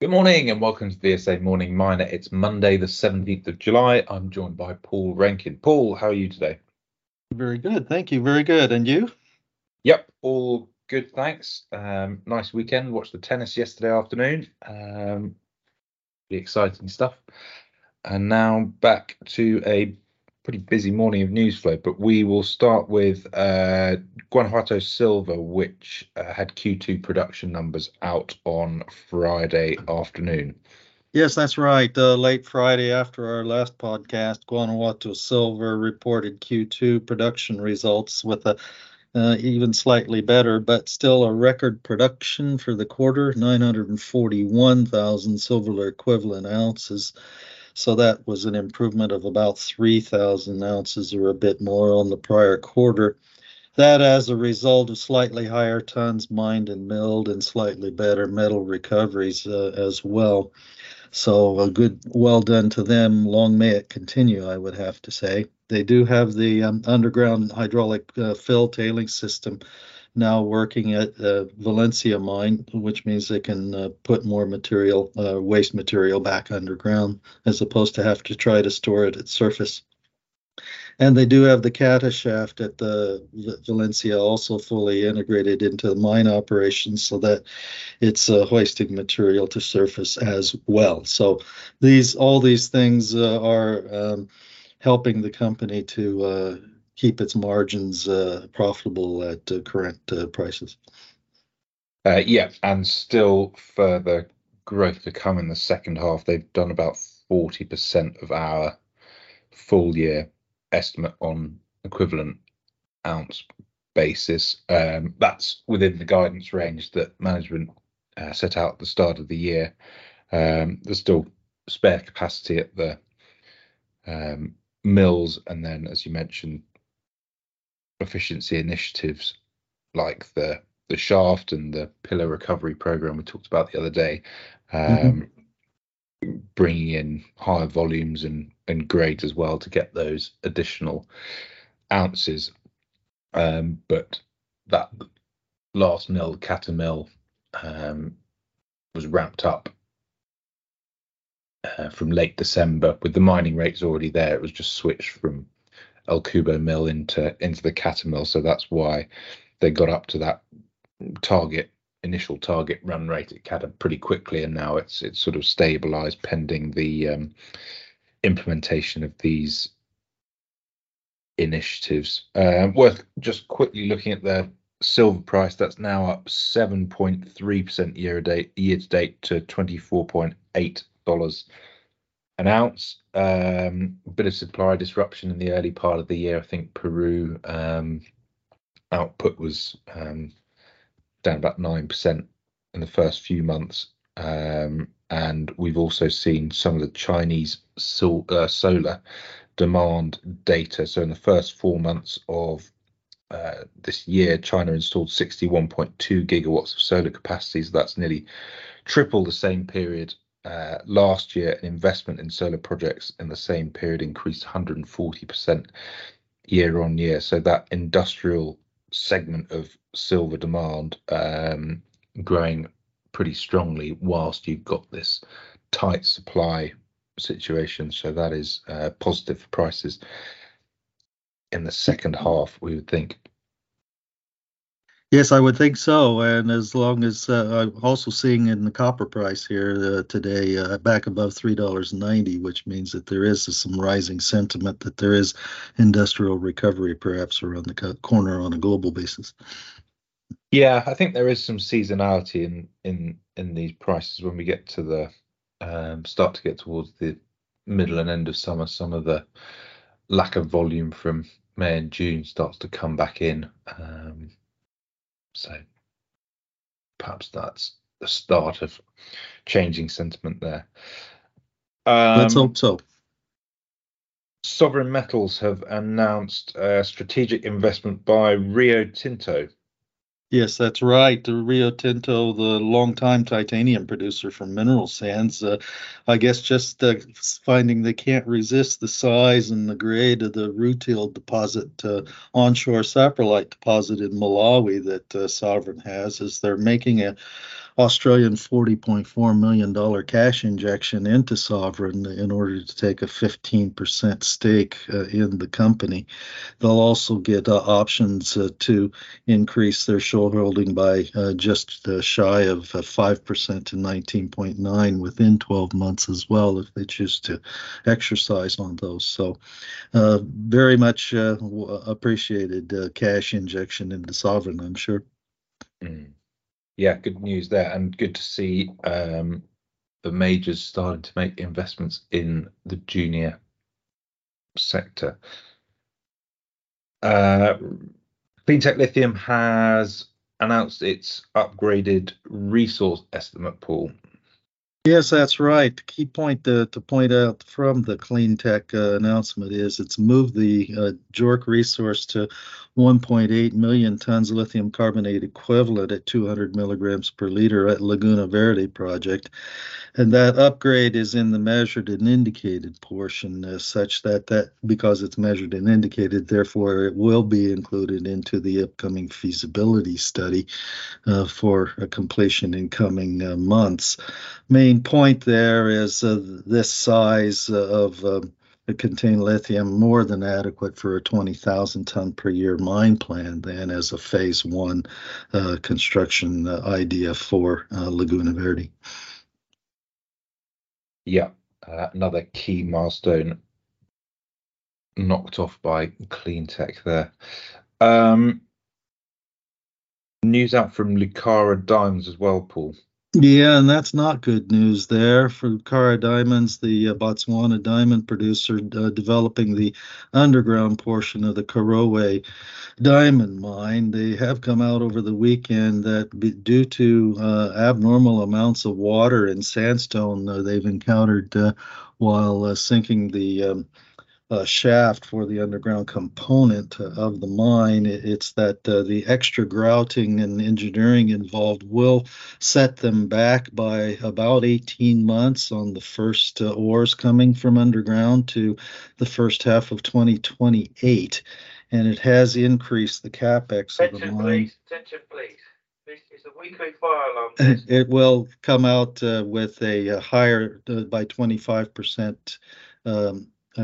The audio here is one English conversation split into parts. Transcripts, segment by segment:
Good morning and welcome to VSA Morning Miner. It's Monday, the 17th of July. I'm joined by Paul Rankin. Paul, how are you today? Very good. Thank you. Very good. And you? Yep, all good. Thanks. Um, nice weekend. Watched the tennis yesterday afternoon. Um, the exciting stuff. And now back to a pretty busy morning of news flow, but we will start with uh, Guanajuato Silver, which uh, had Q2 production numbers out on Friday afternoon. Yes, that's right. Uh, late Friday after our last podcast, Guanajuato Silver reported Q2 production results with a uh, even slightly better, but still a record production for the quarter 941,000 silver equivalent ounces. So that was an improvement of about 3,000 ounces or a bit more on the prior quarter. That as a result of slightly higher tons mined and milled and slightly better metal recoveries uh, as well. So a good, well done to them. Long may it continue, I would have to say. They do have the um, underground hydraulic uh, fill tailing system now working at the Valencia mine, which means they can uh, put more material, uh, waste material back underground, as opposed to have to try to store it at surface. And they do have the Cata shaft at the Valencia also fully integrated into the mine operations so that it's uh, hoisting material to surface as well. So these all these things uh, are um, helping the company to uh, keep its margins uh, profitable at uh, current uh, prices. Yeah, and still further growth to come in the second half. They've done about 40% of our full year estimate on equivalent ounce basis. Um, that's within the guidance range that management set out at the start of the year. Um, there's still spare capacity at the um, mills, and then, as you mentioned, efficiency initiatives like the the shaft and the pillar recovery program we talked about the other day, um, mm-hmm. bringing in higher volumes and and grades as well to get those additional ounces. Um, but that last mill, Cata mill, um, was ramped up uh, from late December with the mining rates already there. It was just switched from El Cubo mill into into the Cata mill. So that's why they got up to that target initial target run rate at Cata pretty quickly, and now it's it's sort of stabilized pending the um, implementation of these initiatives. Uh, worth just quickly looking at the silver price. That's now up 7.3% year to date year to date to 24.8 dollars an ounce. Um, bit of supply disruption in the early part of the year. I think Peru um, output was um, down about nine percent in the first few months, um, and we've also seen some of the Chinese sol- uh, solar demand data. So in the first four months of uh, this year, China installed 61.2 gigawatts of solar capacity. So that's nearly triple the same period last year, investment in solar projects in the same period increased 140% year on year. So that industrial segment of silver demand um, growing pretty strongly whilst you've got this tight supply situation. So that is uh, positive for prices in the second half, we would think. Yes, I would think so. And as long as uh, I'm also seeing in the copper price here uh, today uh, back above three dollars ninety, which means that there is some rising sentiment that there is industrial recovery perhaps around the corner on a global basis. Yeah, I think there is some seasonality in in in these prices when we get to the um, start to get towards the middle and end of summer. Some of the lack of volume from May and June starts to come back in. Um, so perhaps that's the start of changing sentiment there. Um, Let's hope so. Sovereign Metals have announced a strategic investment by Rio Tinto Yes, that's right. The Rio Tinto, the longtime titanium producer from mineral sands, uh, I guess just uh, finding they can't resist the size and the grade of the rutile deposit, uh, onshore saprolite deposit in Malawi that uh, Sovereign has, is they're making a Australian $40.4 million cash injection into Sovereign in order to take a 15% stake uh, in the company. They'll also get uh, options uh, to increase their shareholding by uh, just uh, shy of 5% uh, to 19.9 within 12 months as well if they choose to exercise on those. So, very much appreciated cash injection into Sovereign, I'm sure. Mm yeah, good news there, and good to see um, the majors starting to make investments in the junior sector. Uh, Cleantech Lithium has announced its upgraded resource estimate pool Yes, that's right. The key point to, to point out from the Cleantech uh, announcement is it's moved the uh, resource to 1.8 million tons lithium carbonate equivalent at 200 milligrams per liter at Laguna Verde project. And that upgrade is in the measured and indicated portion, uh, such that that because it's measured and indicated, therefore it will be included into the upcoming feasibility study uh, for a completion in coming uh, months. Main point there is uh, this size of contain lithium more than adequate for a 20,000 ton per year mine plan then as a phase one uh, construction uh, idea for uh, Laguna Verde. Yeah, uh, another key milestone knocked off by clean tech there. Um, news out from Lucara Diamonds as well, Paul. Yeah, and that's not good news there for Lucara Diamonds, the uh, Botswana diamond producer, uh, developing the underground portion of the Karowe diamond mine. They have come out over the weekend that due to uh, abnormal amounts of water and sandstone uh, they've encountered uh, while uh, sinking the um, uh, shaft for the underground component of the mine. It's that uh, the extra grouting and engineering involved will set them back by about 18 months on the first uh, ores coming from underground to the first half of 2028. And it has increased the capex attention, of the mine. Please, attention, please. This is a weekly fire alarm. It will come out uh, with a, a higher uh, by 25% um, uh,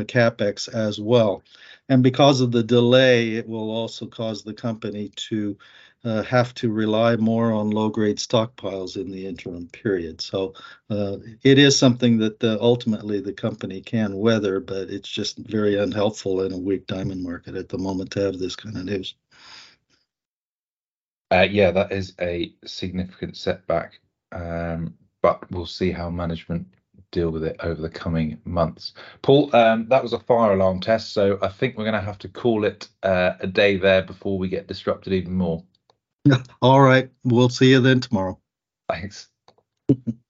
capex as well. And because of the delay, it will also cause the company to uh, have to rely more on low grade stockpiles in the interim period. So uh, it is something that uh, ultimately the company can weather, but it's just very unhelpful in a weak diamond market at the moment to have this kind of news. Uh, yeah, that is a significant setback, um, but we'll see how management deal with it over the coming months. Paul, um, that was a fire alarm test, so I think we're going to have to call it uh, a day there before we get disrupted even more. All right, we'll see you then tomorrow. Thanks.